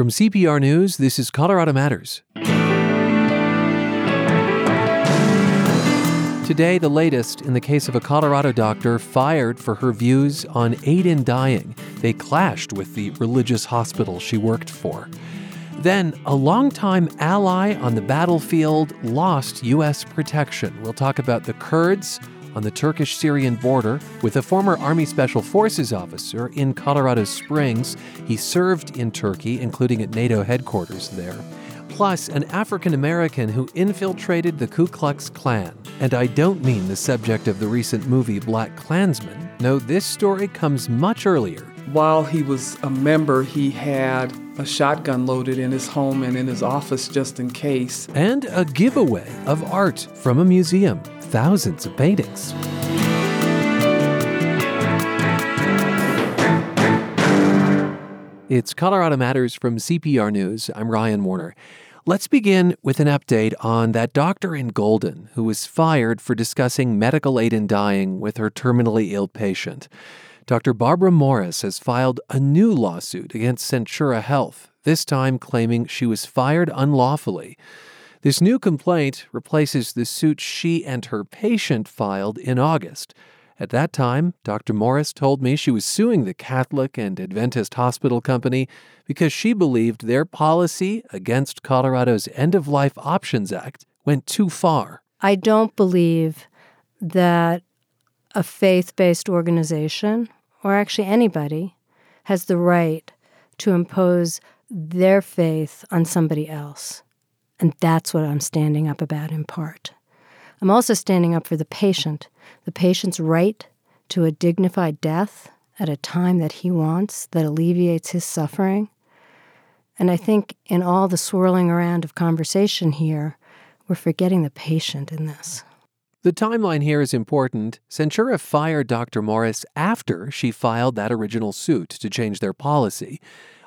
From CPR News, this is Colorado Matters. Today, the latest in the case of a Colorado doctor fired for her views on aid in dying. They clashed with the religious hospital she worked for. Then, a longtime ally on the battlefield lost U.S. protection. We'll talk about the Kurds on the Turkish Syrian border with a former Army Special Forces officer in Colorado Springs. He served in Turkey, including at NATO headquarters there plus an African American who infiltrated the Ku Klux Klan. And I don't mean the subject of the recent movie Black Klansman. No, this story comes much earlier. While he was a member, he had a shotgun loaded in his home and in his office just in case. And a giveaway of art from a museum thousands of paintings. It's Colorado Matters from CPR News. I'm Ryan Warner. Let's begin with an update on that doctor in Golden who was fired for discussing medical aid in dying with her terminally ill patient. Dr. Barbara Morris has filed a new lawsuit against Centura Health, this time claiming she was fired unlawfully. This new complaint replaces the suit she and her patient filed in August. At that time, Dr. Morris told me she was suing the Catholic and Adventist Hospital Company because she believed their policy against Colorado's End of Life Options Act went too far. I don't believe that a faith based organization, or actually anybody, has the right to impose their faith on somebody else. And that's what I'm standing up about in part. I'm also standing up for the patient, the patient's right to a dignified death at a time that he wants that alleviates his suffering. And I think in all the swirling around of conversation here, we're forgetting the patient in this. The timeline here is important. Centura fired Dr. Morris after she filed that original suit to change their policy.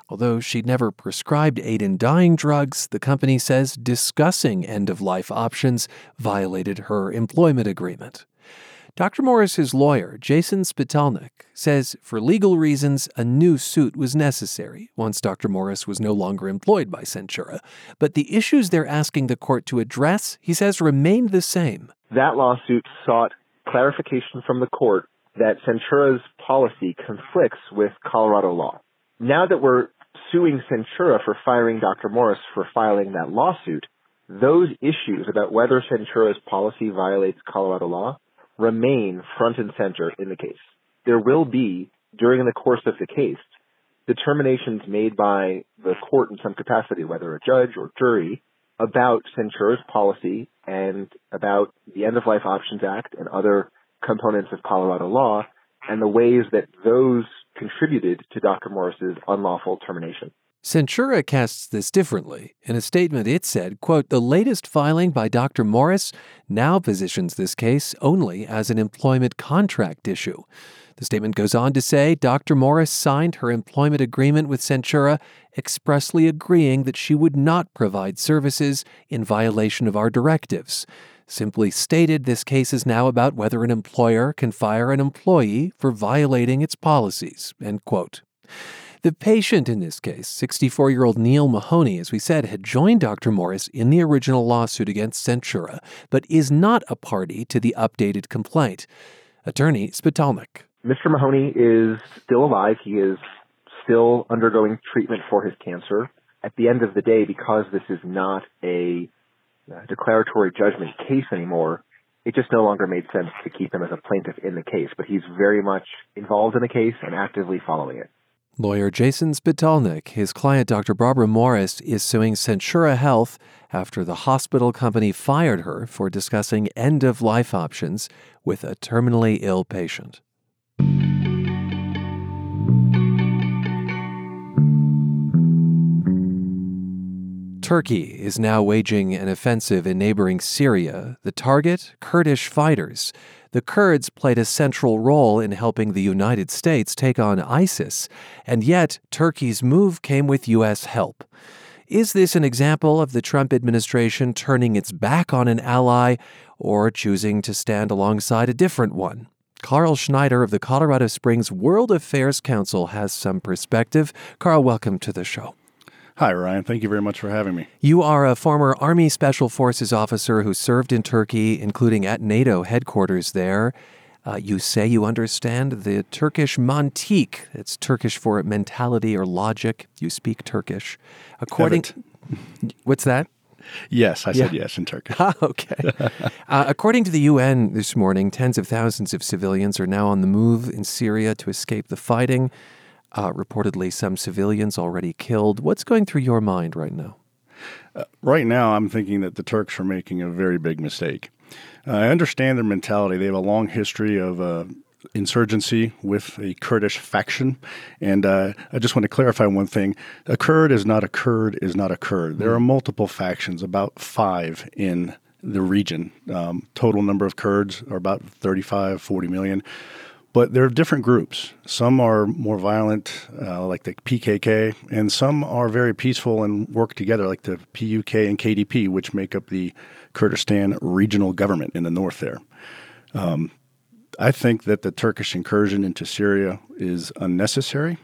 Although she'd never prescribed aid in dying drugs, the company says discussing end of life options violated her employment agreement. Dr. Morris's lawyer, Jason Spitalnik, says for legal reasons a new suit was necessary once Dr. Morris was no longer employed by Centura. But the issues they're asking the court to address, he says, remained the same. That lawsuit sought clarification from the court that Centura's policy conflicts with Colorado law. Now that we're suing Centura for firing Dr. Morris for filing that lawsuit, those issues about whether Centura's policy violates Colorado law remain front and center in the case. There will be, during the course of the case, determinations made by the court in some capacity, whether a judge or jury, about Centura's policy and about the End of Life Options Act and other components of Colorado law and the ways that those contributed to Dr. Morris's unlawful termination. Centura casts this differently. In a statement, it said, quote, The latest filing by Dr. Morris now positions this case only as an employment contract issue. The statement goes on to say Dr. Morris signed her employment agreement with Centura expressly agreeing that she would not provide services in violation of our directives. Simply stated, this case is now about whether an employer can fire an employee for violating its policies. End quote. The patient in this case, 64 year old Neil Mahoney, as we said, had joined Dr. Morris in the original lawsuit against Centura, but is not a party to the updated complaint. Attorney Spitalnik. Mr. Mahoney is still alive. He is still undergoing treatment for his cancer. At the end of the day, because this is not a uh, declaratory judgment case anymore, it just no longer made sense to keep him as a plaintiff in the case. But he's very much involved in the case and actively following it. Lawyer Jason Spitalnik, his client Dr. Barbara Morris, is suing Centura Health after the hospital company fired her for discussing end of life options with a terminally ill patient. Turkey is now waging an offensive in neighboring Syria. The target, Kurdish fighters. The Kurds played a central role in helping the United States take on ISIS, and yet Turkey's move came with U.S. help. Is this an example of the Trump administration turning its back on an ally or choosing to stand alongside a different one? Carl Schneider of the Colorado Springs World Affairs Council has some perspective. Carl, welcome to the show. Hi, Ryan. Thank you very much for having me. You are a former Army Special Forces officer who served in Turkey, including at NATO headquarters there. Uh, you say you understand the Turkish mantik. It's Turkish for mentality or logic. You speak Turkish. According, to what's that? Yes, I said yes in Turkish. Ah, okay. uh, according to the UN this morning, tens of thousands of civilians are now on the move in Syria to escape the fighting. Uh, reportedly, some civilians already killed. What's going through your mind right now? Uh, right now, I'm thinking that the Turks are making a very big mistake. Uh, I understand their mentality. They have a long history of uh, insurgency with a Kurdish faction. And uh, I just want to clarify one thing a Kurd is not a Kurd, is not a Kurd. There are multiple factions, about five in the region. Um, total number of Kurds are about 35, 40 million. But there are different groups. Some are more violent, uh, like the PKK, and some are very peaceful and work together, like the PUK and KDP, which make up the Kurdistan regional government in the north there. Um, I think that the Turkish incursion into Syria is unnecessary,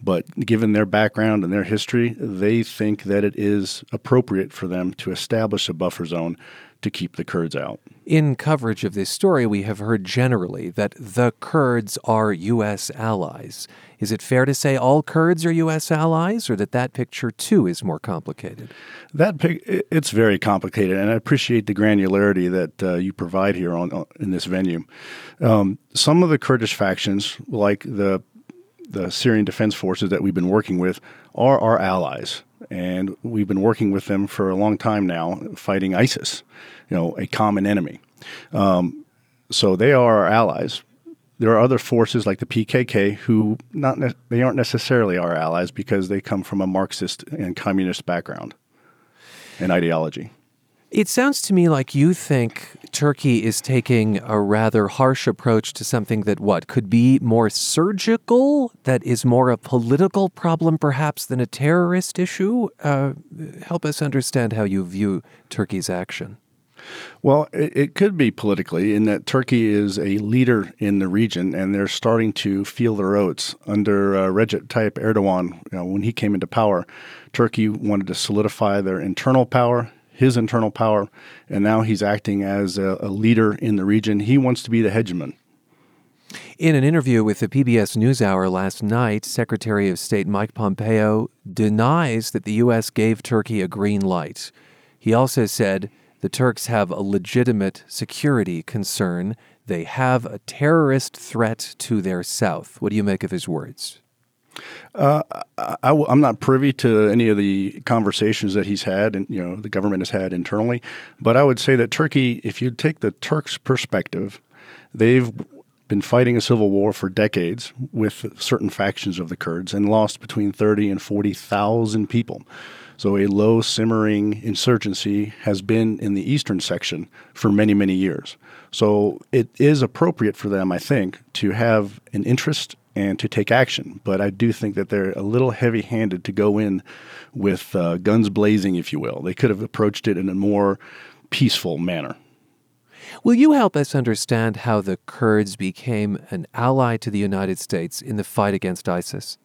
but given their background and their history, they think that it is appropriate for them to establish a buffer zone to keep the Kurds out. In coverage of this story, we have heard generally that the Kurds are U.S. allies. Is it fair to say all Kurds are U.S. allies, or that that picture too is more complicated? That it's very complicated, and I appreciate the granularity that uh, you provide here on, in this venue. Um, some of the Kurdish factions, like the the Syrian Defense Forces that we've been working with, are our allies and we've been working with them for a long time now, fighting ISIS, you know, a common enemy. Um, so they are our allies. There are other forces like the PKK who not ne- they aren't necessarily our allies because they come from a Marxist and communist background and ideology. It sounds to me like you think Turkey is taking a rather harsh approach to something that, what, could be more surgical, that is more a political problem perhaps than a terrorist issue? Uh, help us understand how you view Turkey's action. Well, it, it, could be politically in that Turkey is a leader in the region and they're starting to feel their oats. Under uh, Recep Tayyip Erdogan, you know, when he came into power, Turkey wanted to solidify their internal power his internal power, and now he's acting as a, a leader in the region. He wants to be the hegemon. In an interview with the PBS NewsHour last night, Secretary of State Mike Pompeo denies that the U.S. gave Turkey a green light. He also said the Turks have a legitimate security concern. They have a terrorist threat to their south. What do you make of his words? Uh, I, am not privy to any of the conversations that he's had and you know the government has had internally, but I would say that Turkey, if you take the Turks' perspective, they've been fighting a civil war for decades with certain factions of the Kurds and lost between 30 and 40,000 people. So a low simmering insurgency has been in the eastern section for many, many years. So it is appropriate for them, I think, to have an interest and to take action. But I do think that they're a little heavy handed to go in with uh, guns blazing, if you will. They could have approached it in a more peaceful manner. Will you help us understand how the Kurds became an ally to the United States in the fight against ISIS?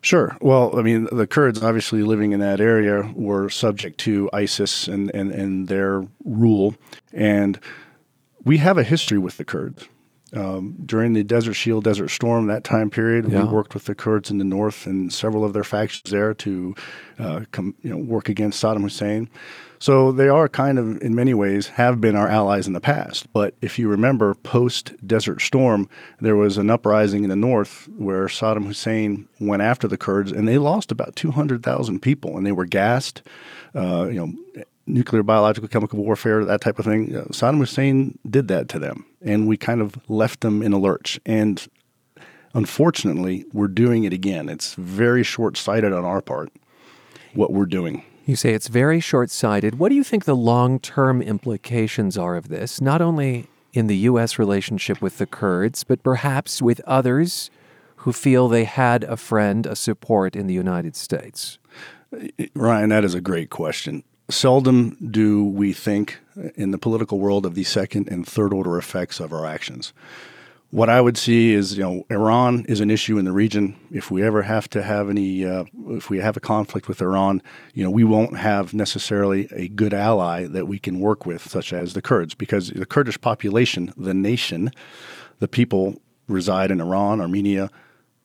Sure. Well, I mean, the Kurds obviously living in that area were subject to ISIS and, and, and their rule. And we have a history with the Kurds. Um, during the Desert Shield, Desert Storm, that time period, yeah. we worked with the Kurds in the north and several of their factions there to uh, come, you know, work against Saddam Hussein. So they are kind of, in many ways, have been our allies in the past. But if you remember, post Desert Storm, there was an uprising in the north where Saddam Hussein went after the Kurds, and they lost about 200,000 people, and they were gassed. Uh, you know, nuclear, biological, chemical warfare, that type of thing. Uh, Saddam Hussein did that to them, and we kind of left them in a lurch. And unfortunately, we're doing it again. It's very short sighted on our part, what we're doing. You say it's very short sighted. What do you think the long term implications are of this, not only in the U.S. relationship with the Kurds, but perhaps with others who feel they had a friend, a support in the United States? Ryan, that is a great question seldom do we think in the political world of the second and third order effects of our actions. what I would see is, you know, Iran is an issue in the region. If we ever have to have any, uh, if we have a conflict with Iran, you know, we won't have necessarily a good ally that we can work with, such as the Kurds, because the Kurdish population, the nation, the people reside in Iran, Armenia,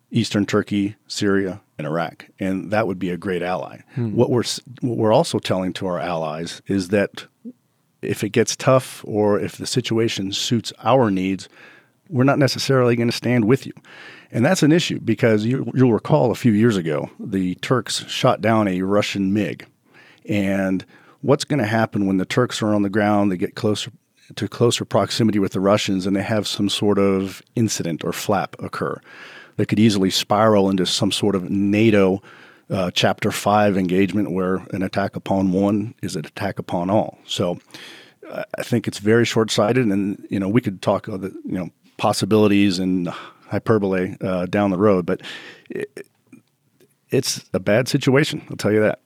Eastern Turkey, Syria, and Iraq, and that would be a great ally. Hmm. What we're what we're also telling to our allies is that if it gets tough or if the situation suits our needs we're not necessarily going to stand with you. And that's an issue because you, will recall a few years ago, the Turks shot down a Russian MiG. And what's going to happen when the Turks are on the ground, they get closer to closer proximity with the Russians, and they have some sort of incident or flap occur that could easily spiral into some sort of NATO uh, Chapter 5 engagement where an attack upon one is an attack upon all. So I think it's very short sighted. And, you know, we could talk, the, you know, possibilities and hyperbole uh, down the road, but it, it's a bad situation. I'll tell you that.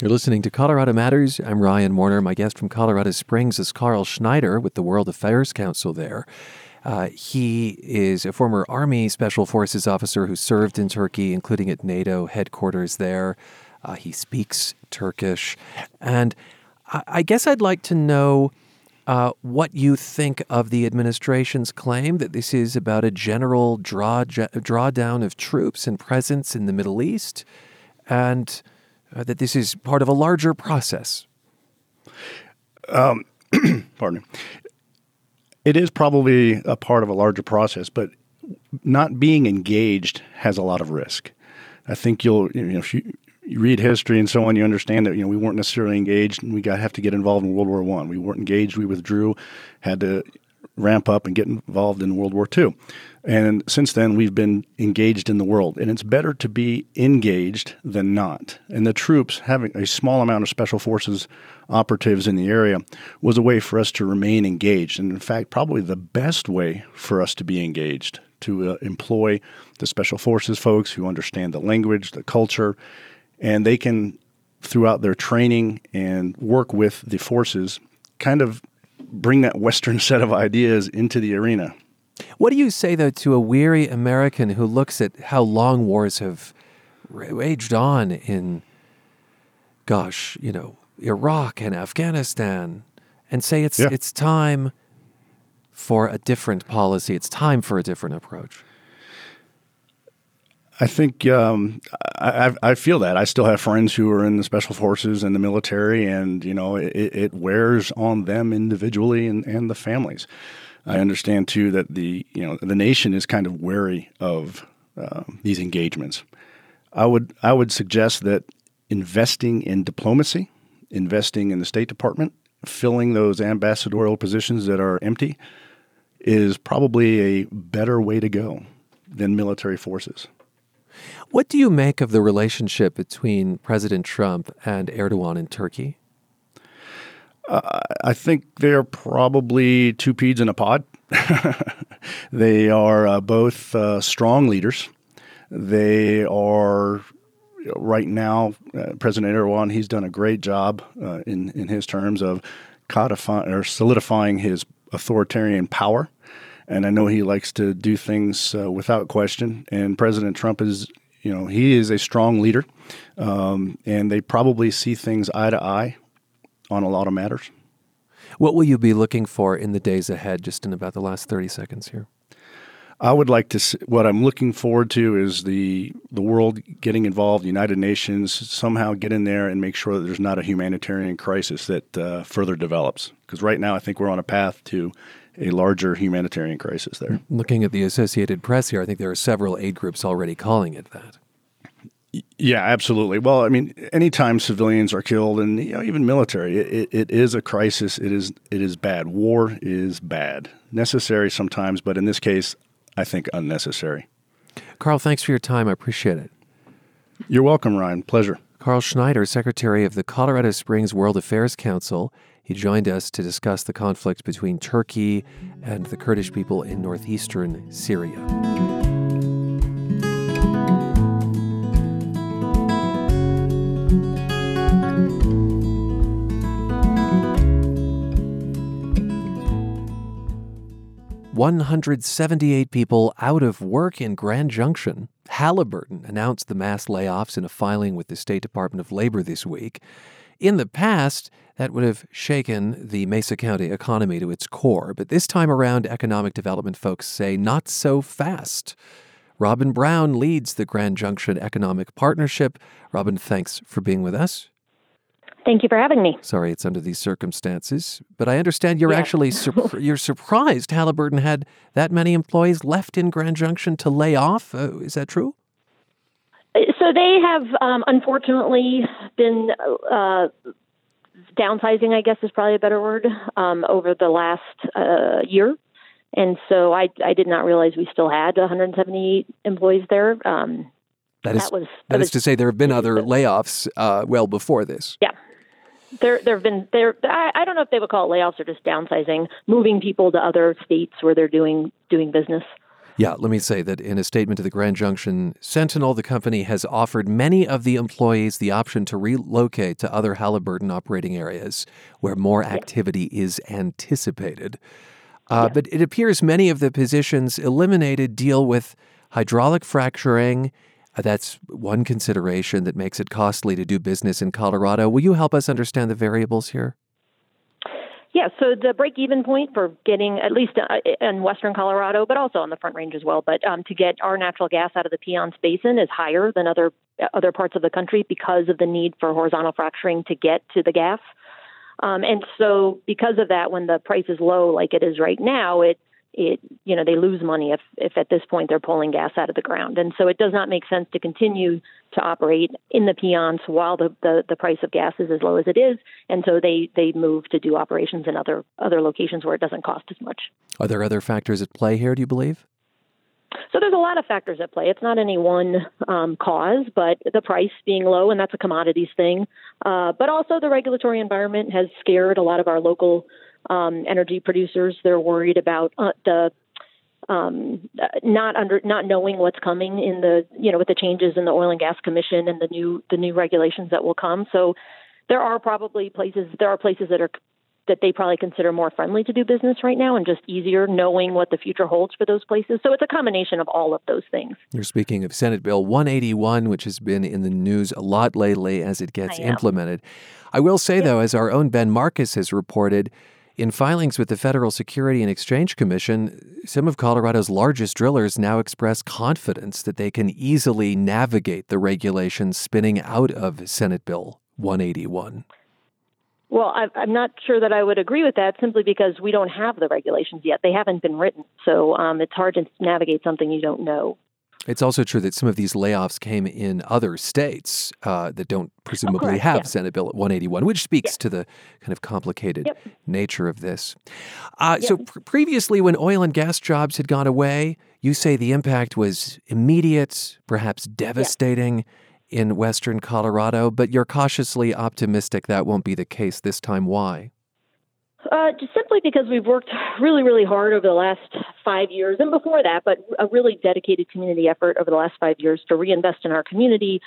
You're listening to Colorado Matters. I'm Ryan Warner. My guest from Colorado Springs is Carl Schneider with the World Affairs Council there. Uh, he is a former Army Special Forces officer who served in Turkey, including at NATO headquarters there. Uh, he speaks Turkish. And I, I guess I'd like to know uh, what you think of the administration's claim that this is about a general draw drawdown of troops and presence in the Middle East, and uh, that this is part of a larger process. Um, pardon me. It is probably a part of a larger process, but not being engaged has a lot of risk. I think you'll, you know, if you, you read history and so on, you understand that you know we weren't necessarily engaged, and we got have to get involved in World War One. We weren't engaged. We withdrew, had to ramp up and get involved in World War Two, and since then we've been engaged in the world. And it's better to be engaged than not. And the troops having a small amount of special forces operatives in the area was a way for us to remain engaged, and in fact, probably the best way for us to be engaged to uh, employ the special forces folks who understand the language, the culture and they can throughout their training and work with the forces kind of bring that western set of ideas into the arena what do you say though to a weary american who looks at how long wars have raged on in gosh you know iraq and afghanistan and say it's yeah. it's time for a different policy it's time for a different approach I think um, I, I, feel that. I still have friends who are in the special forces and the military, and you know it, it wears on them individually and, and the families. I understand too that the you know the nation is kind of wary of uh, these engagements. I would I would suggest that investing in diplomacy, investing in the State Department, filling those ambassadorial positions that are empty, is probably a better way to go than military forces. What do you make of the relationship between President Trump and Erdogan in Turkey? Uh, I think they're probably two peas in a pod. they are uh, both uh, strong leaders. They are right now uh, President Erdogan. He's done a great job uh, in in his terms of codifying or solidifying his authoritarian power. And I know he likes to do things uh, without question. And President Trump is you know, he is a strong leader, um, and they probably see things eye to eye on a lot of matters. What will you be looking for in the days ahead, just in about the last 30 seconds here? I would like to. See, what I'm looking forward to is the the world getting involved, the United Nations somehow get in there and make sure that there's not a humanitarian crisis that uh, further develops. Because right now, I think we're on a path to a larger humanitarian crisis there. Looking at the Associated Press here, I think there are several aid groups already calling it that. Yeah, absolutely. Well, I mean, anytime civilians are killed, and you know, even military, it, it is a crisis. It is it is bad. War is bad. Necessary sometimes, but in this case, I think unnecessary. Carl, thanks for your time. I appreciate it. You're welcome, Ryan. Pleasure. Carl Schneider, Secretary of the Colorado Springs World Affairs Council. He joined us to discuss the conflict between Turkey and the Kurdish people in northeastern Syria. 178 people out of work in Grand Junction. Halliburton announced the mass layoffs in a filing with the State Department of Labor this week. In the past, that would have shaken the Mesa County economy to its core, but this time around, economic development folks say not so fast. Robin Brown leads the Grand Junction Economic Partnership. Robin, thanks for being with us. Thank you for having me. Sorry it's under these circumstances, but I understand you're actually sur- you're surprised Halliburton had that many employees left in Grand Junction to lay off. Uh, is that true? So they have um, unfortunately been uh, downsizing. I guess is probably a better word um, over the last uh, year, and so I I did not realize we still had 170 employees there. Um, that is, that, was, that, that was, is to say, there have been other layoffs uh, well before this. Yeah, there there have been there I, I don't know if they would call it layoffs or just downsizing, moving people to other states where they're doing doing business. Yeah, let me say that in a statement to the Grand Junction Sentinel, the company has offered many of the employees the option to relocate to other Halliburton operating areas where more activity yeah. is anticipated. Uh, yeah. But it appears many of the positions eliminated deal with hydraulic fracturing that's one consideration that makes it costly to do business in Colorado. Will you help us understand the variables here? Yeah, so the break even point for getting, at least uh, in western Colorado, but also on the Front Range as well, but um, to get our natural gas out of the Piceance Basin is higher than other other parts of the country because of the need for horizontal fracturing to get to the gas. Um, and so, because of that, when the price is low, like it is right now, it it you know they lose money if if at this point they're pulling gas out of the ground and so it does not make sense to continue to operate in the Piceance while the, the the price of gas is as low as it is and so they they move to do operations in other other locations where it doesn't cost as much are there other factors at play here do you believe so there's a lot of factors at play. It's not any one um, cause, but the price being low, and that's a commodities thing. Uh, but also the regulatory environment has scared a lot of our local um, energy producers. They're worried about uh, the um, not under not knowing what's coming in the you know with the changes in the oil and gas commission and the new the new regulations that will come. So there are probably places there are places that are that they probably consider more friendly to do business right now and just easier knowing what the future holds for those places. So it's a combination of all of those things. You're speaking of Senate Bill 181, which has been in the news a lot lately as it gets I implemented. I will say, yeah. though, as our own Ben Markus has reported, in filings with the Federal Security and Exchange Commission, some of Colorado's largest drillers now express confidence that they can easily navigate the regulations spinning out of Senate Bill 181. Well, I'm not sure that I would agree with that simply because we don't have the regulations yet. They haven't been written. So um, it's hard to navigate something you don't know. It's also true that some of these layoffs came in other states uh, that don't presumably oh, have yeah. Senate Bill 181, which speaks yeah. to the kind of complicated yep. nature of this. Uh, yep. So, pr- previously, when oil and gas jobs had gone away, you say the impact was immediate, perhaps devastating yeah. in Western Colorado, but you're cautiously optimistic that won't be the case this time. Why? Uh, just simply because we've worked really, really hard over the last five years, and before that, but a really dedicated community effort over the last five years to reinvest in our community,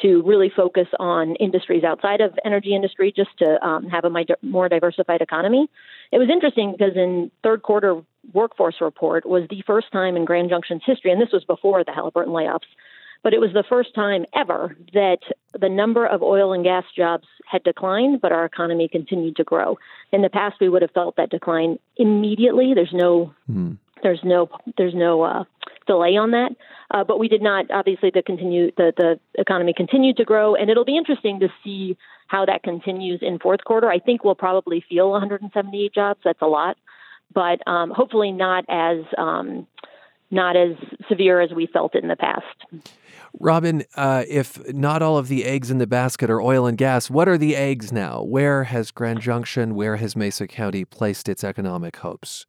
to really focus on industries outside of energy industry, just to um, have a more diversified economy. It was interesting because in third quarter workforce report was the first time in Grand Junction's history, and this was before the Halliburton layoffs, but it was the first time ever that the number of oil and gas jobs had declined, but our economy continued to grow. In the past, we would have felt that decline immediately. There's no, mm. there's no, there's no uh, delay on that. Uh, but we did not. Obviously, the continue the the economy continued to grow, and it'll be interesting to see how that continues in fourth quarter. I think we'll probably feel 178 jobs. That's a lot, but um, hopefully not as um, not as severe as we felt it in the past. Robin, uh, if not all of the eggs in the basket are oil and gas, what are the eggs now? Where has Grand Junction, where has Mesa County placed its economic hopes?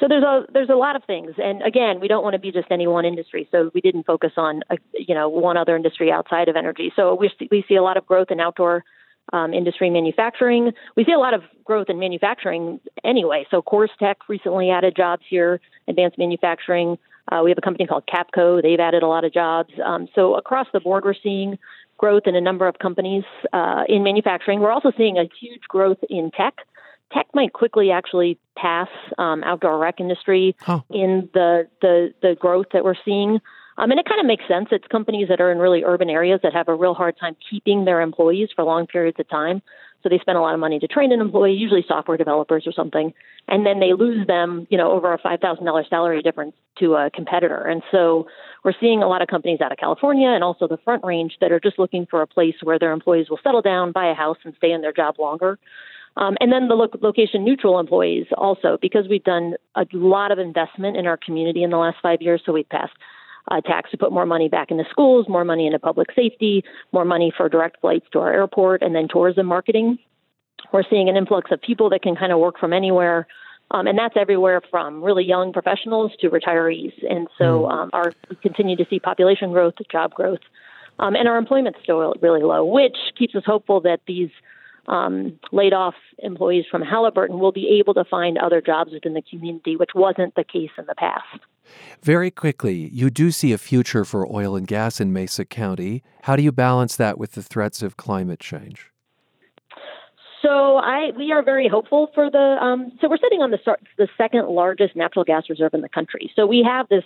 So there's a there's a lot of things, and again, we don't want to be just any one industry. So we didn't focus on a, you know one other industry outside of energy. So we we see a lot of growth in outdoor um, industry manufacturing. We see a lot of growth in manufacturing anyway. So Coors Tech recently added jobs here, advanced manufacturing. Uh, we have a company called Capco. They've added a lot of jobs. Um, so across the board, we're seeing growth in a number of companies uh, in manufacturing. We're also seeing a huge growth in tech. tech might quickly actually pass um, outdoor rec industry huh. in the, the the growth that we're seeing. Um, and it kind of makes sense. It's companies that are in really urban areas that have a real hard time keeping their employees for long periods of time. So they spend a lot of money to train an employee, usually software developers or something, and then they lose them, you know, over a five thousand dollars salary difference to a competitor. And so we're seeing a lot of companies out of California and also the Front Range that are just looking for a place where their employees will settle down, buy a house, and stay in their job longer. Um, and then the lo- location neutral employees also, because we've done a lot of investment in our community in the last five years. So we've passed uh, tax to put more money back into schools, more money into public safety, more money for direct flights to our airport, and then tourism marketing. We're seeing an influx of people that can kind of work from anywhere. Um, and that's everywhere from really young professionals to retirees. And so hmm. um, our, we continue to see population growth, job growth, um, and our employment's still really low, which keeps us hopeful that these um, laid off employees from Halliburton will be able to find other jobs within the community, which wasn't the case in the past. Very quickly, you do see a future for oil and gas in Mesa County. How do you balance that with the threats of climate change? So I we are very hopeful for the um, so we're sitting on the the second largest natural gas reserve in the country. So we have this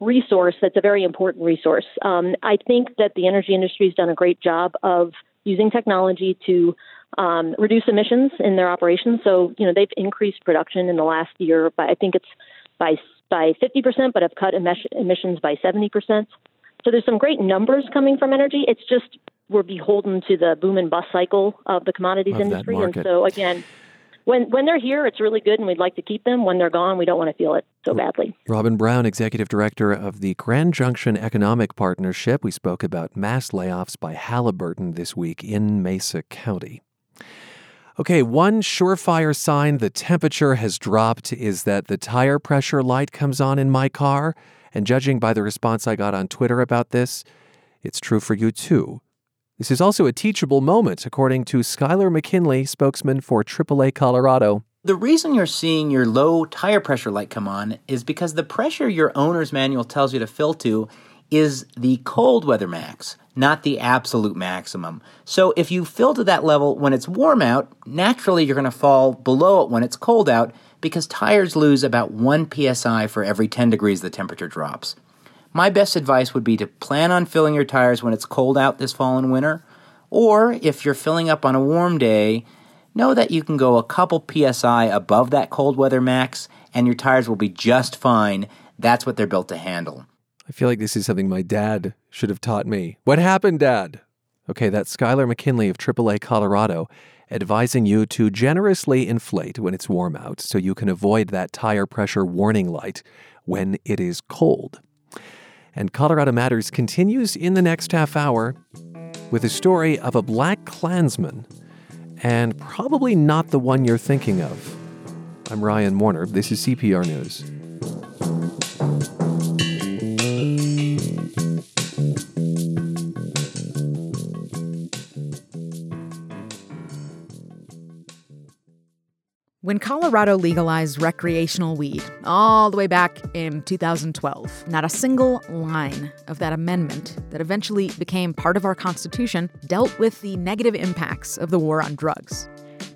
resource that's a very important resource. Um, I think that the energy industry has done a great job of using technology to um, reduce emissions in their operations. So you know they've increased production in the last year by I think it's by by 50%, but have cut emissions by 70%. So there's some great numbers coming from energy. It's just we're beholden to the boom and bust cycle of the commodities of industry. And so again, when when they're here, it's really good, and we'd like to keep them. When they're gone, we don't want to feel it so badly. Robin Brown, executive director of the Grand Junction Economic Partnership. We spoke about mass layoffs by Halliburton this week in Mesa County. Okay, one surefire sign the temperature has dropped is that the tire pressure light comes on in my car. And judging by the response I got on Twitter about this, it's true for you too. This is also a teachable moment, according to Skyler McKinley, spokesman for AAA Colorado. The reason you're seeing your low tire pressure light come on is because the pressure your owner's manual tells you to fill to is the cold weather max, not the absolute maximum. So if you fill to that level when it's warm out, naturally you're going to fall below it when it's cold out because tires lose about 1 psi for every 10 degrees the temperature drops. My best advice would be to plan on filling your tires when it's cold out this fall and winter, or if you're filling up on a warm day, know that you can go a couple psi above that cold weather max and your tires will be just fine. That's what they're built to handle. I feel like this is something my dad should have taught me. What happened, Dad? Okay, that's Skyler McKinley of AAA Colorado advising you to generously inflate when it's warm out so you can avoid that tire pressure warning light when it is cold. And Colorado Matters continues in the next half hour with a story of a black Klansman, and probably not the one you're thinking of. I'm Ryan Warner. This is CPR News. When Colorado legalized recreational weed, all the way back in 2012, not a single line of that amendment that eventually became part of our Constitution dealt with the negative impacts of the war on drugs.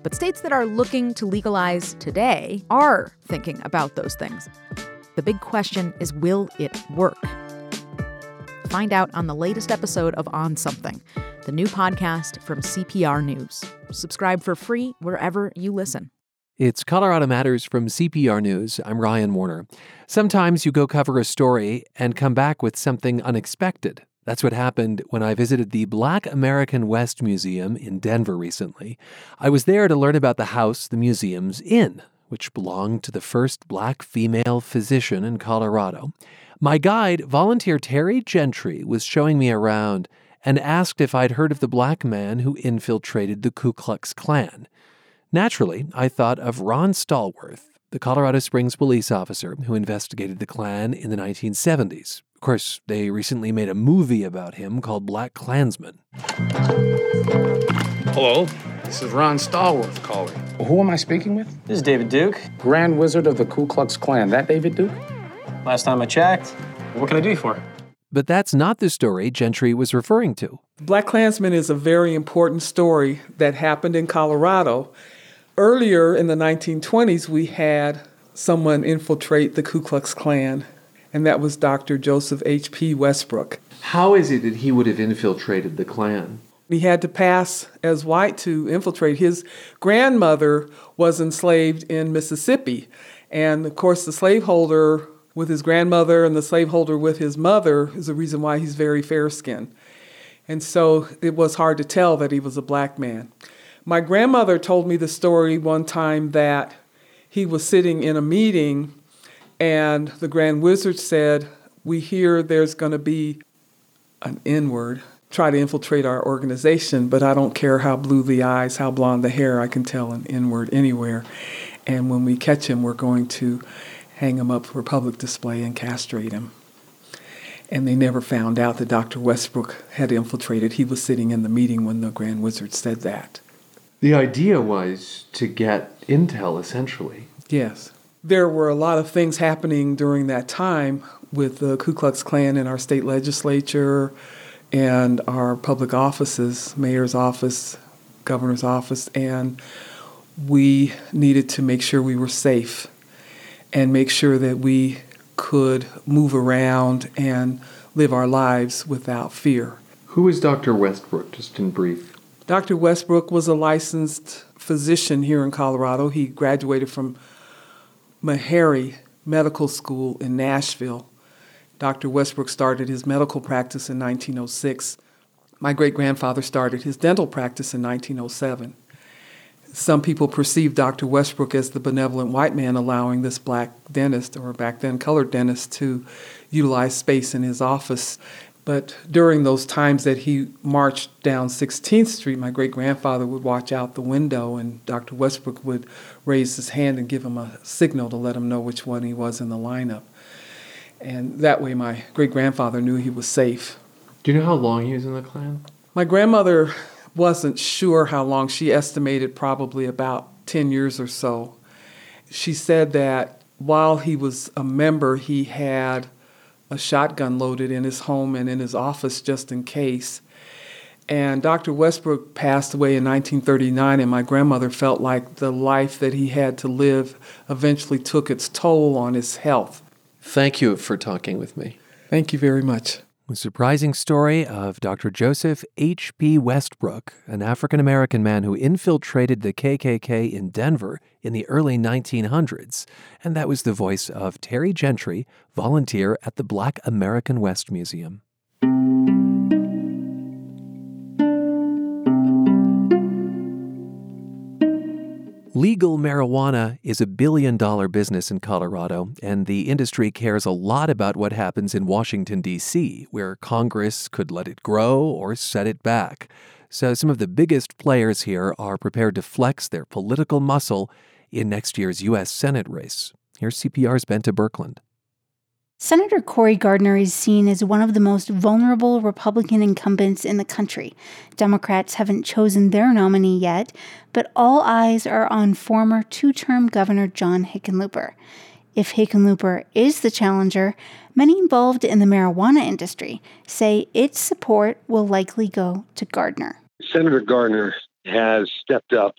But states that are looking to legalize today are thinking about those things. The big question is will it work? Find out on the latest episode of On Something, the new podcast from CPR News. Subscribe for free wherever you listen. It's Colorado Matters from CPR News. I'm Ryan Warner. Sometimes you go cover a story and come back with something unexpected. That's what happened when I visited the Black American West Museum in Denver recently. I was there to learn about the house the museum's in, which belonged to the first black female physician in Colorado. My guide, volunteer Terry Gentry, was showing me around and asked if I'd heard of the black man who infiltrated the Ku Klux Klan. Naturally, I thought of Ron Stallworth, the Colorado Springs police officer who investigated the Klan in the 1970s. Of course, they recently made a movie about him called Black Klansman. Hello, this is Ron Stallworth calling. Who am I speaking with? This is David Duke. Grand Wizard of the Ku Klux Klan. That David Duke? Last time I checked. What can I do you for? But that's not the story Gentry was referring to. Black Klansman is a very important story that happened in Colorado Earlier in the 1920s, we had someone infiltrate the Ku Klux Klan, and that was Dr. Joseph H.P. Westbrook. How is it that he would have infiltrated the Klan? He had to pass as white to infiltrate. His grandmother was enslaved in Mississippi, and of course, the slaveholder with his grandmother and the slaveholder with his mother is the reason why he's very fair skinned. And so it was hard to tell that he was a black man. My grandmother told me the story one time that he was sitting in a meeting and the Grand Wizard said, We hear there's going to be an N word try to infiltrate our organization, but I don't care how blue the eyes, how blonde the hair, I can tell an N word anywhere. And when we catch him, we're going to hang him up for public display and castrate him. And they never found out that Dr. Westbrook had infiltrated. He was sitting in the meeting when the Grand Wizard said that. The idea was to get intel, essentially. Yes. There were a lot of things happening during that time with the Ku Klux Klan in our state legislature and our public offices, mayor's office, governor's office, and we needed to make sure we were safe and make sure that we could move around and live our lives without fear. Who is Dr. Westbrook, just in brief? Dr. Westbrook was a licensed physician here in Colorado. He graduated from Meharry Medical School in Nashville. Dr. Westbrook started his medical practice in 1906. My great grandfather started his dental practice in 1907. Some people perceive Dr. Westbrook as the benevolent white man allowing this black dentist, or back then colored dentist, to utilize space in his office. But during those times that he marched down 16th Street, my great grandfather would watch out the window, and Dr. Westbrook would raise his hand and give him a signal to let him know which one he was in the lineup. And that way, my great grandfather knew he was safe. Do you know how long he was in the Klan? My grandmother wasn't sure how long. She estimated probably about 10 years or so. She said that while he was a member, he had a shotgun loaded in his home and in his office just in case. And Dr. Westbrook passed away in 1939, and my grandmother felt like the life that he had to live eventually took its toll on his health. Thank you for talking with me. Thank you very much. The surprising story of Dr. Joseph H.P. Westbrook, an African American man who infiltrated the KKK in Denver in the early 1900s. And that was the voice of Terry Gentry, volunteer at the Black American West Museum. Legal marijuana is a billion dollar business in Colorado, and the industry cares a lot about what happens in Washington, D.C., where Congress could let it grow or set it back. So, some of the biggest players here are prepared to flex their political muscle in next year's U.S. Senate race. Here's CPR's Bente Birkeland. Senator Cory Gardner is seen as one of the most vulnerable Republican incumbents in the country. Democrats haven't chosen their nominee yet, but all eyes are on former two term Governor John Hickenlooper. If Hickenlooper is the challenger, many involved in the marijuana industry say its support will likely go to Gardner. Senator Gardner has stepped up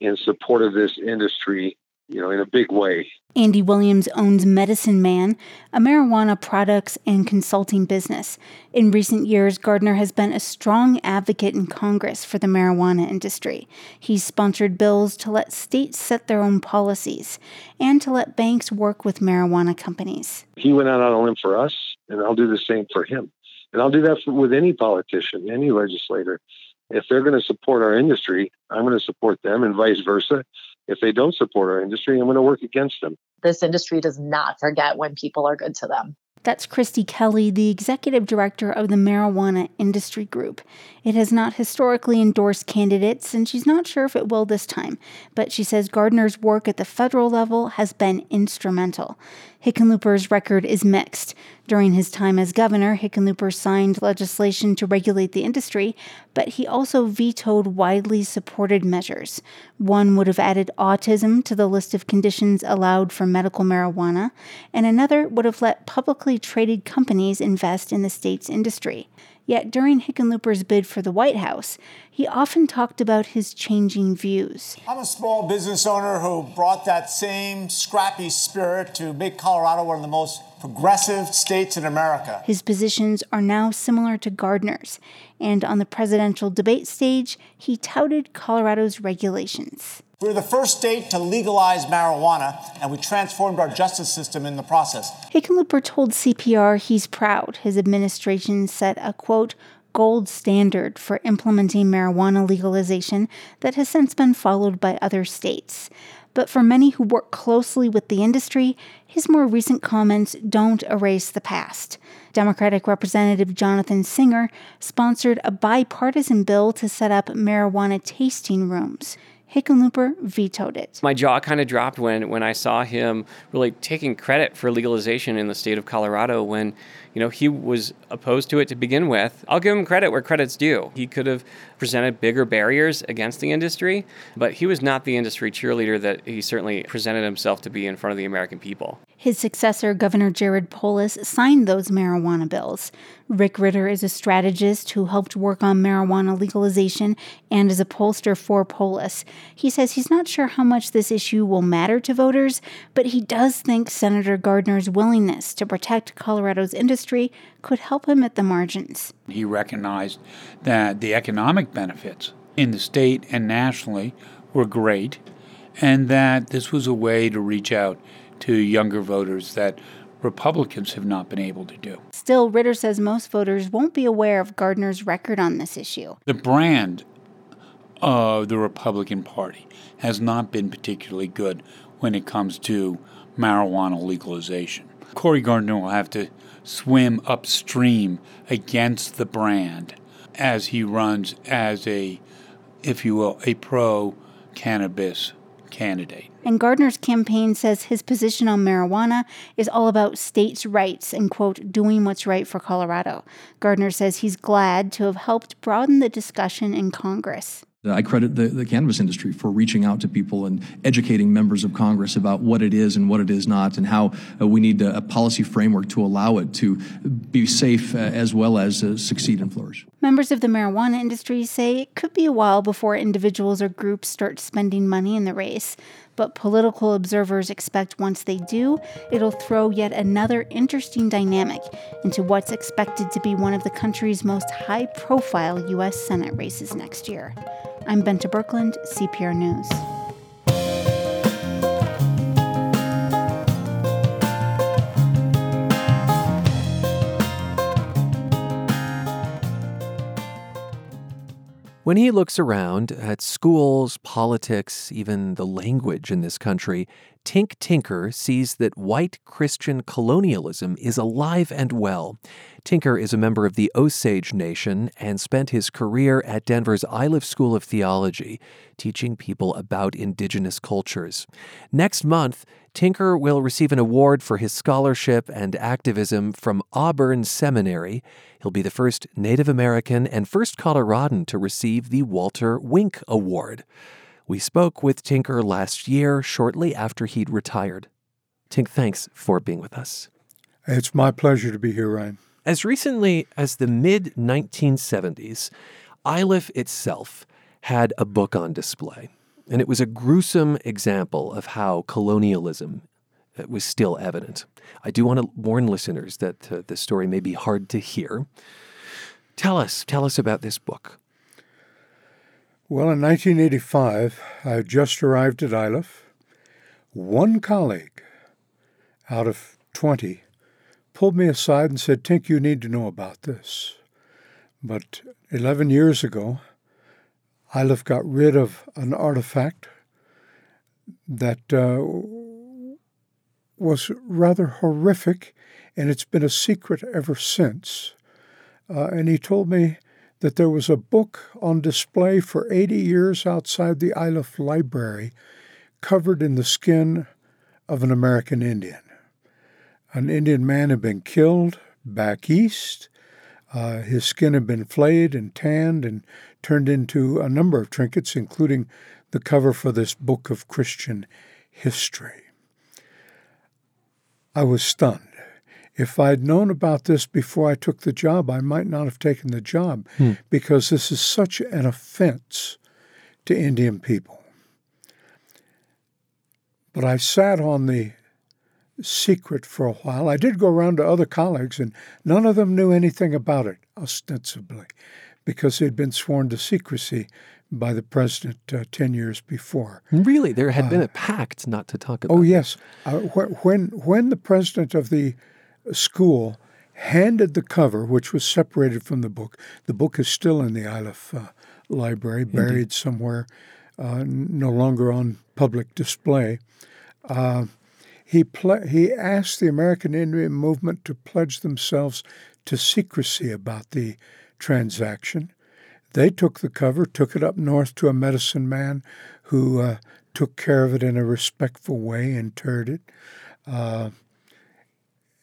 in support of this industry you know, in a big way. Andy Williams owns Medicine Man, a marijuana products and consulting business. In recent years, Gardner has been a strong advocate in Congress for the marijuana industry. He's sponsored bills to let states set their own policies and to let banks work with marijuana companies. He went out on a limb for us, and I'll do the same for him. And I'll do that for, with any politician, any legislator. If they're going to support our industry, I'm going to support them, and vice versa if they don't support our industry, I'm going to work against them. This industry does not forget when people are good to them. That's Kristi Kelly, the executive director of the Marijuana Industry Group. It has not historically endorsed candidates, and she's not sure if it will this time, but she says Gardner's work at the federal level has been instrumental. Hickenlooper's record is mixed. During his time as governor, Hickenlooper signed legislation to regulate the industry, but he also vetoed widely supported measures. One would have added autism to the list of conditions allowed for medical marijuana, and another would have let publicly traded companies invest in the state's industry. Yet during Hickenlooper's bid for the White House, he often talked about his changing views. I'm a small business owner who brought that same scrappy spirit to make Colorado one of the most progressive states in America. His positions are now similar to Gardner's, and on the presidential debate stage, he touted Colorado's regulations. We were the first state to legalize marijuana, and we transformed our justice system in the process. Hickenlooper told CPR he's proud his administration set a quote, gold standard for implementing marijuana legalization that has since been followed by other states. But for many who work closely with the industry, his more recent comments don't erase the past. Democratic Representative Jonathan Singer sponsored a bipartisan bill to set up marijuana tasting rooms. Hickenlooper vetoed it. My jaw kind of dropped when, when I saw him really taking credit for legalization in the state of Colorado when, you know, he was opposed to it to begin with. I'll give him credit where credit's due. He could have presented bigger barriers against the industry, but he was not the industry cheerleader that he certainly presented himself to be in front of the American people. His successor, Governor Jared Polis, signed those marijuana bills. Rick Ridder is a strategist who helped work on marijuana legalization and is a pollster for Polis. He says he's not sure how much this issue will matter to voters, but he does think Senator Gardner's willingness to protect Colorado's industry could help him at the margins. He recognized that the economic benefits in the state and nationally were great, and that this was a way to reach out to younger voters that Republicans have not been able to do. Still, Ridder says most voters won't be aware of Gardner's record on this issue. The brand of the Republican Party has not been particularly good when it comes to marijuana legalization. Cory Gardner will have to swim upstream against the brand as he runs as a, if you will, a pro cannabis candidate. And Gardner's campaign says his position on marijuana is all about states' rights and, quote, doing what's right for Colorado. Gardner says he's glad to have helped broaden the discussion in Congress. I credit the, the cannabis industry for reaching out to people and educating members of Congress about what it is and what it is not, and how uh, we need a, a, policy framework to allow it to be safe uh, as well as uh, succeed and flourish. Members of the marijuana industry say it could be a while before individuals or groups start spending money in the race. But political observers expect once they do, it'll throw yet another interesting dynamic into what's expected to be one of the country's most high profile U.S. Senate races next year. I'm Bente Birkeland, CPR News. When he looks around at schools, politics, even the language in this country, Tink Tinker sees that white Christian colonialism is alive and well. Tinker is a member of the Osage Nation and spent his career at Denver's Iliff School of Theology, teaching people about indigenous cultures. Next month, Tinker will receive an award for his scholarship and activism from Auburn Seminary. He'll be the first Native American and first Coloradan to receive the Walter Wink Award. We spoke with Tinker last year, shortly after he'd retired. Tink, thanks for being with us. It's my pleasure to be here, Ryan. As recently as the mid 1970s, Iliff itself had a book on display. And it was a gruesome example of how colonialism uh, was still evident. I do want to warn listeners that uh, this story may be hard to hear. Tell us, tell us about this book. Well, in 1985, I just arrived at Iliff. One colleague out of 20 pulled me aside and said, Tink, you need to know about this. But 11 years ago, Iliff got rid of an artifact that uh, was rather horrific, and it's been a secret ever since. Uh, and he told me that there was a book on display for 80 years outside the Iliff Library, covered in the skin of an American Indian. An Indian man had been killed back east. Uh, his skin had been flayed and tanned and turned into a number of trinkets, including the cover for this book of Christian history. I was stunned. If I'd known about this before I took the job, I might not have taken the job Hmm. because this is such an offense to Indian people. But I sat on the secret for a while. I did go around to other colleagues, and none of them knew anything about it, ostensibly, because they'd been sworn to secrecy by the president uh, 10 years before. Really, there had been a pact not to talk about. Oh yes, uh, wh- when when the president of the school handed the cover, which was separated from the book, the book is still in the Iliff uh, library, buried somewhere, uh, no longer on public display. Uh, he ple- he asked the American Indian movement to pledge themselves to secrecy about the transaction. They took the cover, took it up north to a medicine man who uh, took care of it in a respectful way, interred it.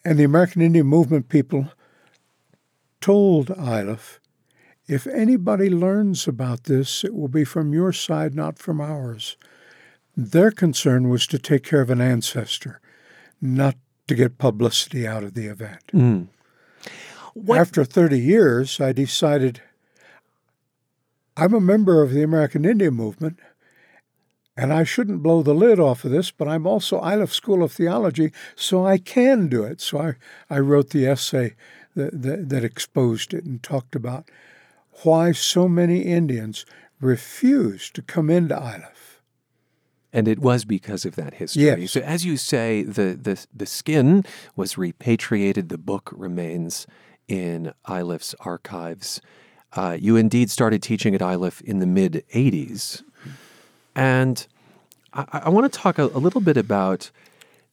And the American Indian Movement people told Iliff, if anybody learns about this, it will be from your side, not from ours. Their concern was to take care of an ancestor, not to get publicity out of the event. Mm. After 30 years, I decided I'm a member of the American Indian Movement, and I shouldn't blow the lid off of this, but I'm also Iliff School of Theology, so I can do it. So I, I wrote the essay that, that, that exposed it and talked about why so many Indians refused to come into Iliff. And it was because of that history. Yes. So, as you say, the, the, the skin was repatriated, the book remains in Iliff's archives. Uh, you indeed started teaching at Iliff in the mid 80s. And I, I want to talk a, a little bit about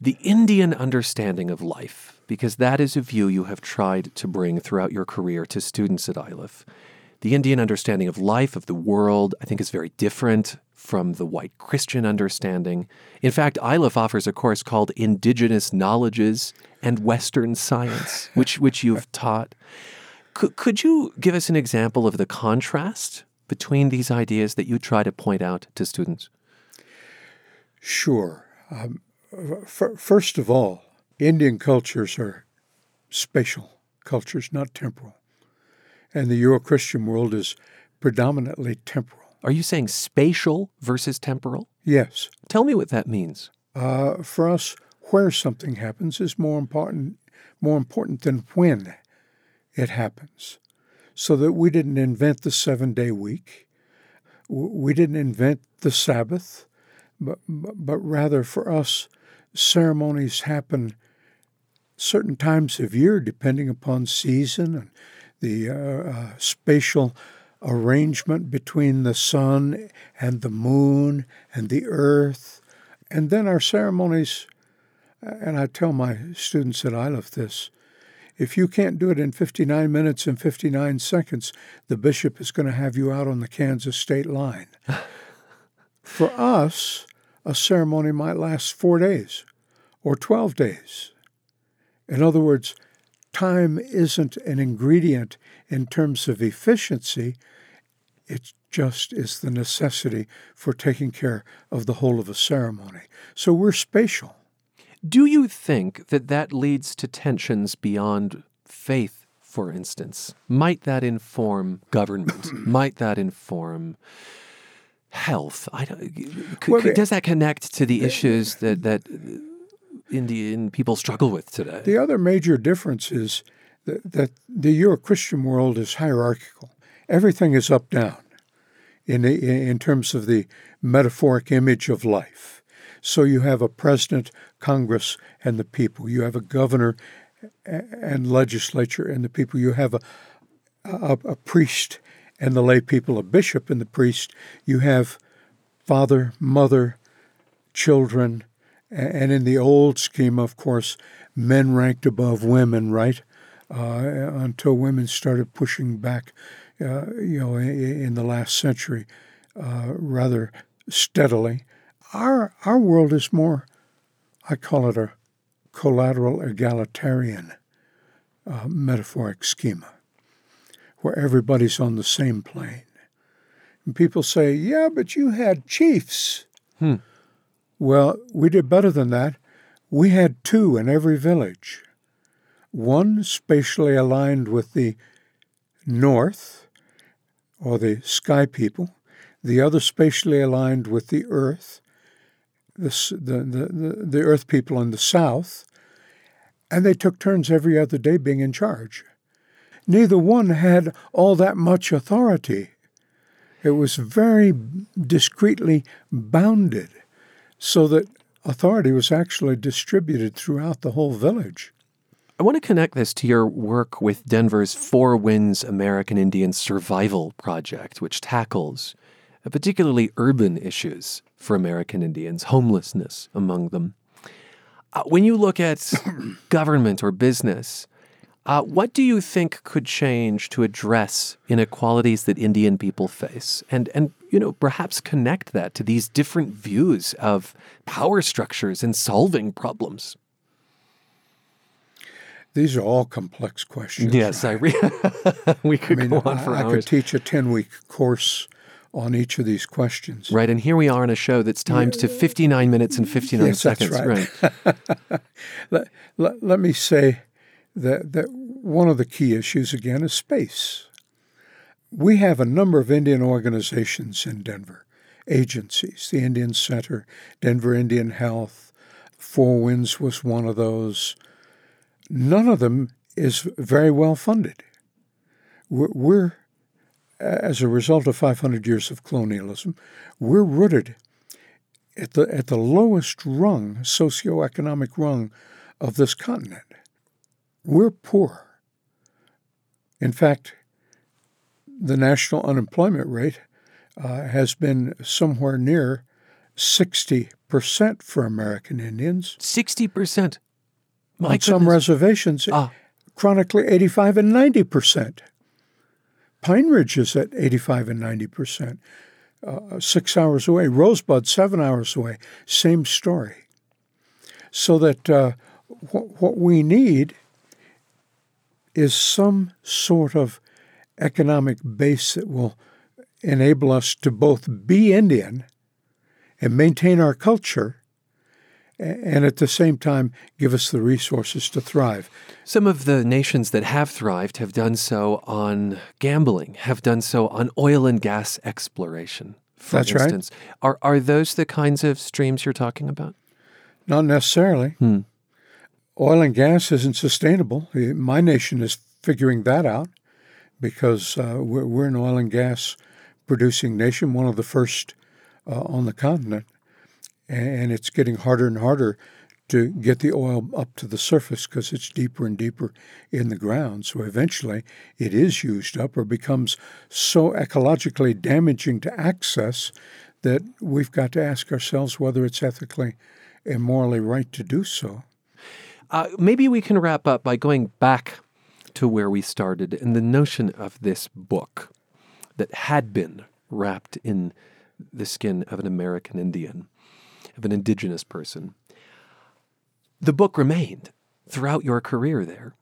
the Indian understanding of life, because that is a view you have tried to bring throughout your career to students at Iliff. The Indian understanding of life, of the world, I think is very different from the white Christian understanding. In fact, Iliff offers a course called Indigenous Knowledges and Western Science, which, which you've taught. Could, could you give us an example of the contrast between these ideas that you try to point out to students? Sure. Um, f- first of all, Indian cultures are spatial cultures, not temporal. And the Euro Christian world is predominantly temporal. Are you saying spatial versus temporal? Yes. Tell me what that means. Uh, for us, where something happens is more important, more important than when it happens. So that we didn't invent the seven day week, we didn't invent the Sabbath, but, but, rather for us, ceremonies happen certain times of year depending upon season and the uh, uh, spatial arrangement between the sun and the moon and the earth. And then our ceremonies, and I tell my students at Iliff this if you can't do it in 59 minutes and 59 seconds, the bishop is going to have you out on the Kansas state line. For us, a ceremony might last four days or 12 days. In other words, time isn't an ingredient in terms of efficiency, it just is the necessity for taking care of the whole of a ceremony. So we're spatial. Do you think that that leads to tensions beyond faith, for instance? Might that inform government? Might that inform health? I don't, could, Well, could- does that connect to the issues that, that uh, Indian people struggle with today? The other major difference is that, that the Euro Christian world is hierarchical. Everything is up down in, the, in terms of the metaphoric image of life. So you have a president, Congress, and the people. You have a governor and legislature and the people. You have a, a, a priest and the lay people, a bishop and the priest. You have father, mother, children, and in the old scheme, of course, men ranked above women, right? Uh, until women started pushing back, uh, you know, in, the last century, uh, rather steadily. Our our world is more, I call it a collateral egalitarian uh, metaphoric schema, where everybody's on the same plane. And people say, "Yeah, but you had chiefs." Hmm. Well, we did better than that. We had two in every village. one spatially aligned with the north, or the sky people, the other spatially aligned with the earth, the, the, the, the earth people in the south, and they took turns every other day being in charge. Neither one had all that much authority. It was very discreetly bounded so that authority was actually distributed throughout the whole village. I want to connect this to your work with Denver's Four Winds American Indian Survival Project, which tackles particularly urban issues for American Indians, homelessness among them. Uh, when you look at government or business, uh, what do you think could change to address inequalities that Indian people face, and and you know perhaps connect that to these different views of power structures and solving problems? These are all complex questions. Yes, I re- we could I mean, go on for I, hours. I could teach a ten week course on each of these questions. Right, and here we are in a show that's timed to 59 minutes and 59 yes, seconds. That's right. let, let, let me say that, that one of the key issues, again, is space. We have a number of Indian organizations in Denver, agencies, the Indian Center, Denver Indian Health, Four Winds was one of those. None of them is very well funded. We're, we're as a result of 500 years of colonialism, we're rooted at the, at the lowest rung, socioeconomic rung of this continent. We're poor. In fact, the national unemployment rate uh, has been somewhere near 60% for American Indians. 60%? My On goodness. some reservations, ah. chronically 85 and 90%. Pine Ridge is at 85 and 90 percent. Uh, six hours away. Rosebud, seven hours away. Same story. So that uh, wh- what we need is some sort of economic base that will enable us to both be Indian and maintain our culture and at the same time give us the resources to thrive. Some of the nations that have thrived have done so on gambling, have done so on oil and gas exploration. For That's right. instance. Are are those the kinds of streams you're talking about? Not necessarily. Hmm. Oil and gas isn't sustainable. My nation is figuring that out because uh, we're, we're an oil and gas producing nation, one of the first uh, on the continent and it's getting harder and harder to get the oil up to the surface because it's deeper and deeper in the ground. So eventually it is used up or becomes so ecologically damaging to access that we've got to ask ourselves whether it's ethically and morally right to do so. Uh, maybe we can wrap up by going back to where we started and the notion of this book that had been wrapped in the skin of an American Indian of an indigenous person. The book remained throughout your career there.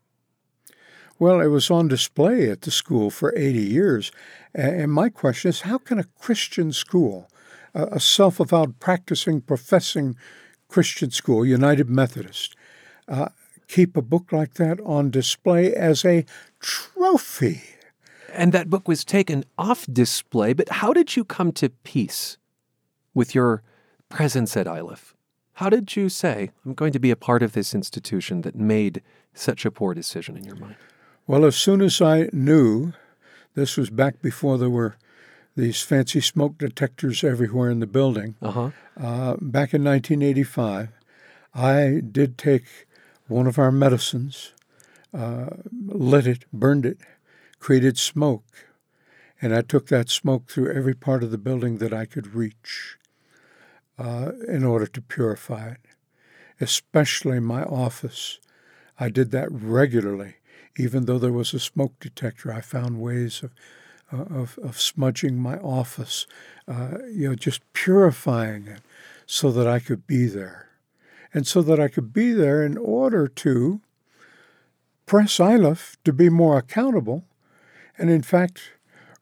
Well, it was on display at the school for 80 years. And my question is how can a Christian school, a self avowed, practicing, professing Christian school, United Methodist, uh, keep a book like that on display as a trophy? And that book was taken off display, but how did you come to peace with your presence at Iliff. How did you say, I'm going to be a part of this institution that made such a poor decision in your mind? Well, as soon as I knew, this was back before there were these fancy smoke detectors everywhere in the building. Uh-huh. Uh, back in 1985, I did take one of our medicines, uh, lit it, burned it, created smoke, and I took that smoke through every part of the building that I could reach uh, in order to purify it, especially my office. I did that regularly. Even though there was a smoke detector, I found ways of, uh, of, of smudging my office, uh, you know, just purifying it so that I could be there. And so that I could be there in order to press Iliff to be more accountable. And in fact,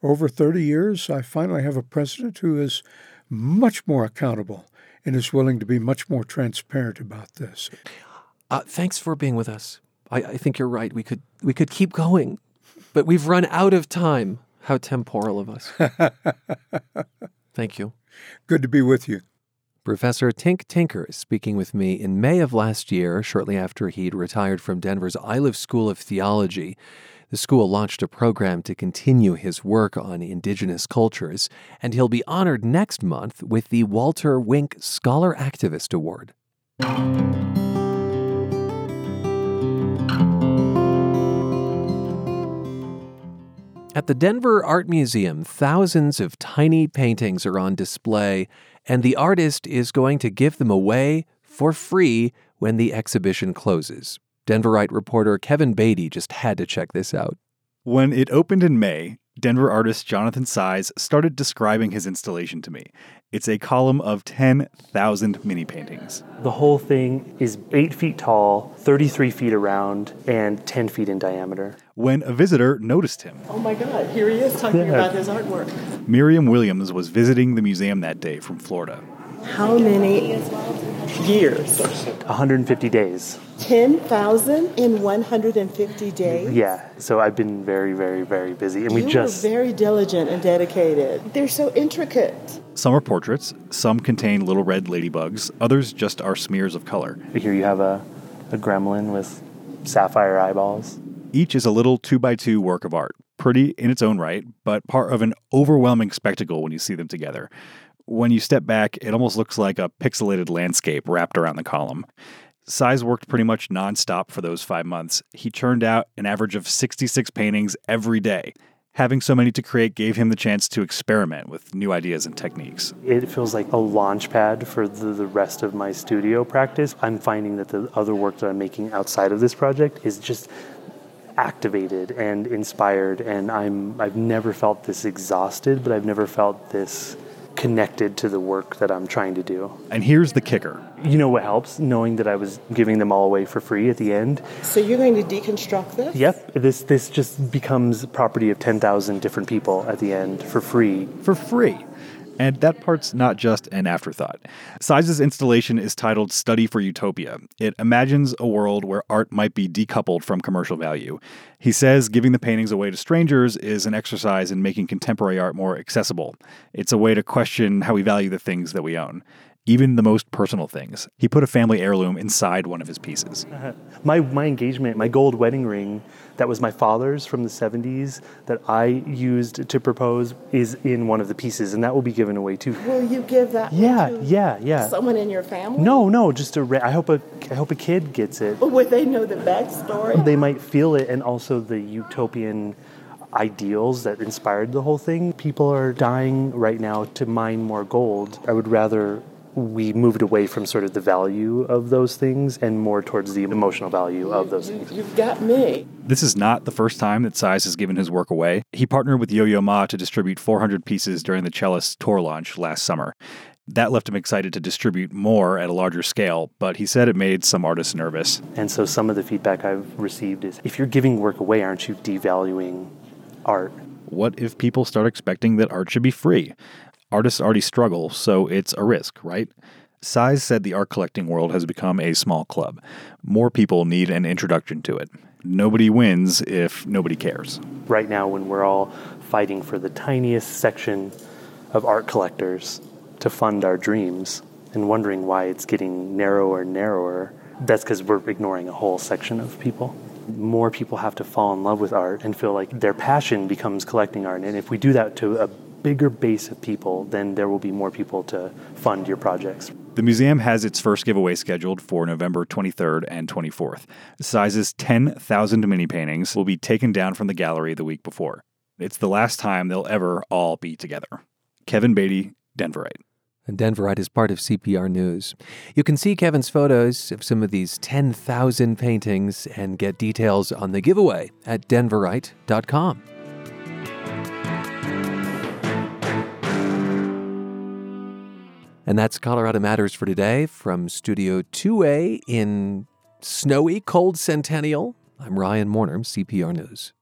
over 30 years, I finally have a president who is much more accountable and is willing to be much more transparent about this. Uh, thanks for being with us I, I think you're right. We could we could keep going, but we've run out of time. How temporal of us. Thank you. Good to be with you. Professor Tink Tinker is speaking with me in May of last year, shortly after he'd retired from Denver's Iliff School of Theology. The school launched a program to continue his work on indigenous cultures, and he'll be honored next month with the Walter Wink Scholar Activist Award. At the Denver Art Museum, thousands of tiny paintings are on display, and the artist is going to give them away for free when the exhibition closes. Denverite reporter Kevin Beaty just had to check this out. When it opened in May, Denver artist Jonathan Saiz started describing his installation to me. It's a column of 10,000 mini paintings. The whole thing is 8 feet tall, 33 feet around, and 10 feet in diameter. When a visitor noticed him, Oh my God, here he is talking Yeah. about his artwork. Miriam Williams was visiting the museum that day from Florida. How many years? 150 days. 10,000 in 150 days? Yeah, so I've been very, very, very busy. And we you just. were very diligent and dedicated. They're so intricate. Some are portraits, some contain little red ladybugs, others just are smears of color. Here you have a, a gremlin with sapphire eyeballs. Each is a little two by two work of art, pretty in its own right, but part of an overwhelming spectacle when you see them together. When you step back, it almost looks like a pixelated landscape wrapped around the column. Saiz worked pretty much nonstop for those five months. He churned out an average of 66 paintings every day. Having so many to create gave him the chance to experiment with new ideas and techniques. It feels like a launch pad for the, the rest of my studio practice. I'm finding that the other work that I'm making outside of this project is just activated and inspired and I'm I've never felt this exhausted, but I've never felt this connected to the work that I'm trying to do. And here's the kicker. You know what helps? Knowing that I was giving them all away for free at the end. So you're going to deconstruct this? Yep, this this just becomes property of 10,000 different people at the end for free. For free. And that part's not just an afterthought. Saiz's installation is titled Study for Utopia. It imagines a world where art might be decoupled from commercial value. He says giving the paintings away to strangers is an exercise in making contemporary art more accessible. It's a way to question how we value the things that we own, even the most personal things. He put a family heirloom inside one of his pieces. My my engagement, my gold wedding ring that was my father's from the 70s that I used to propose is in one of the pieces and that will be given away too. Will you give that Yeah, to yeah, yeah. someone in your family? No, no, just a. Ra- I hope a. I hope a kid gets it. But would they know the backstory? They might feel it, and also the utopian ideals that inspired the whole thing. People are dying right now to mine more gold. I would rather we moved away from sort of the value of those things and more towards the emotional value of those things. You've got me. This is not the first time that Saiz has given his work away. He partnered with Yo Yo Ma to distribute 400 pieces during the Cellist tour launch last summer. That left him excited to distribute more at a larger scale, but he said it made some artists nervous. And so some of the feedback I've received is if you're giving work away, aren't you devaluing art? What if people start expecting that art should be free? Artists already struggle, so it's a risk, right? Saiz said the art collecting world has become a small club. More people need an introduction to it. Nobody wins if nobody cares. Right now, when we're all fighting for the tiniest section of art collectors to fund our dreams and wondering why it's getting narrower and narrower, that's because we're ignoring a whole section of people. More people have to fall in love with art and feel like their passion becomes collecting art. And if we do that to a bigger base of people, then there will be more people to fund your projects. The museum has its first giveaway scheduled for November 23rd and 24th. Saiz's 10,000 mini paintings will be taken down from the gallery the week before. It's the last time they'll ever all be together. Kevin Beaty, Denverite. And Denverite is part of CPR News. You can see Kevin's photos of some of these 10,000 paintings and get details on the giveaway at denverite.com. And that's Colorado Matters for today from Studio 2A in snowy, cold Centennial. I'm Ryan Warner, CPR News.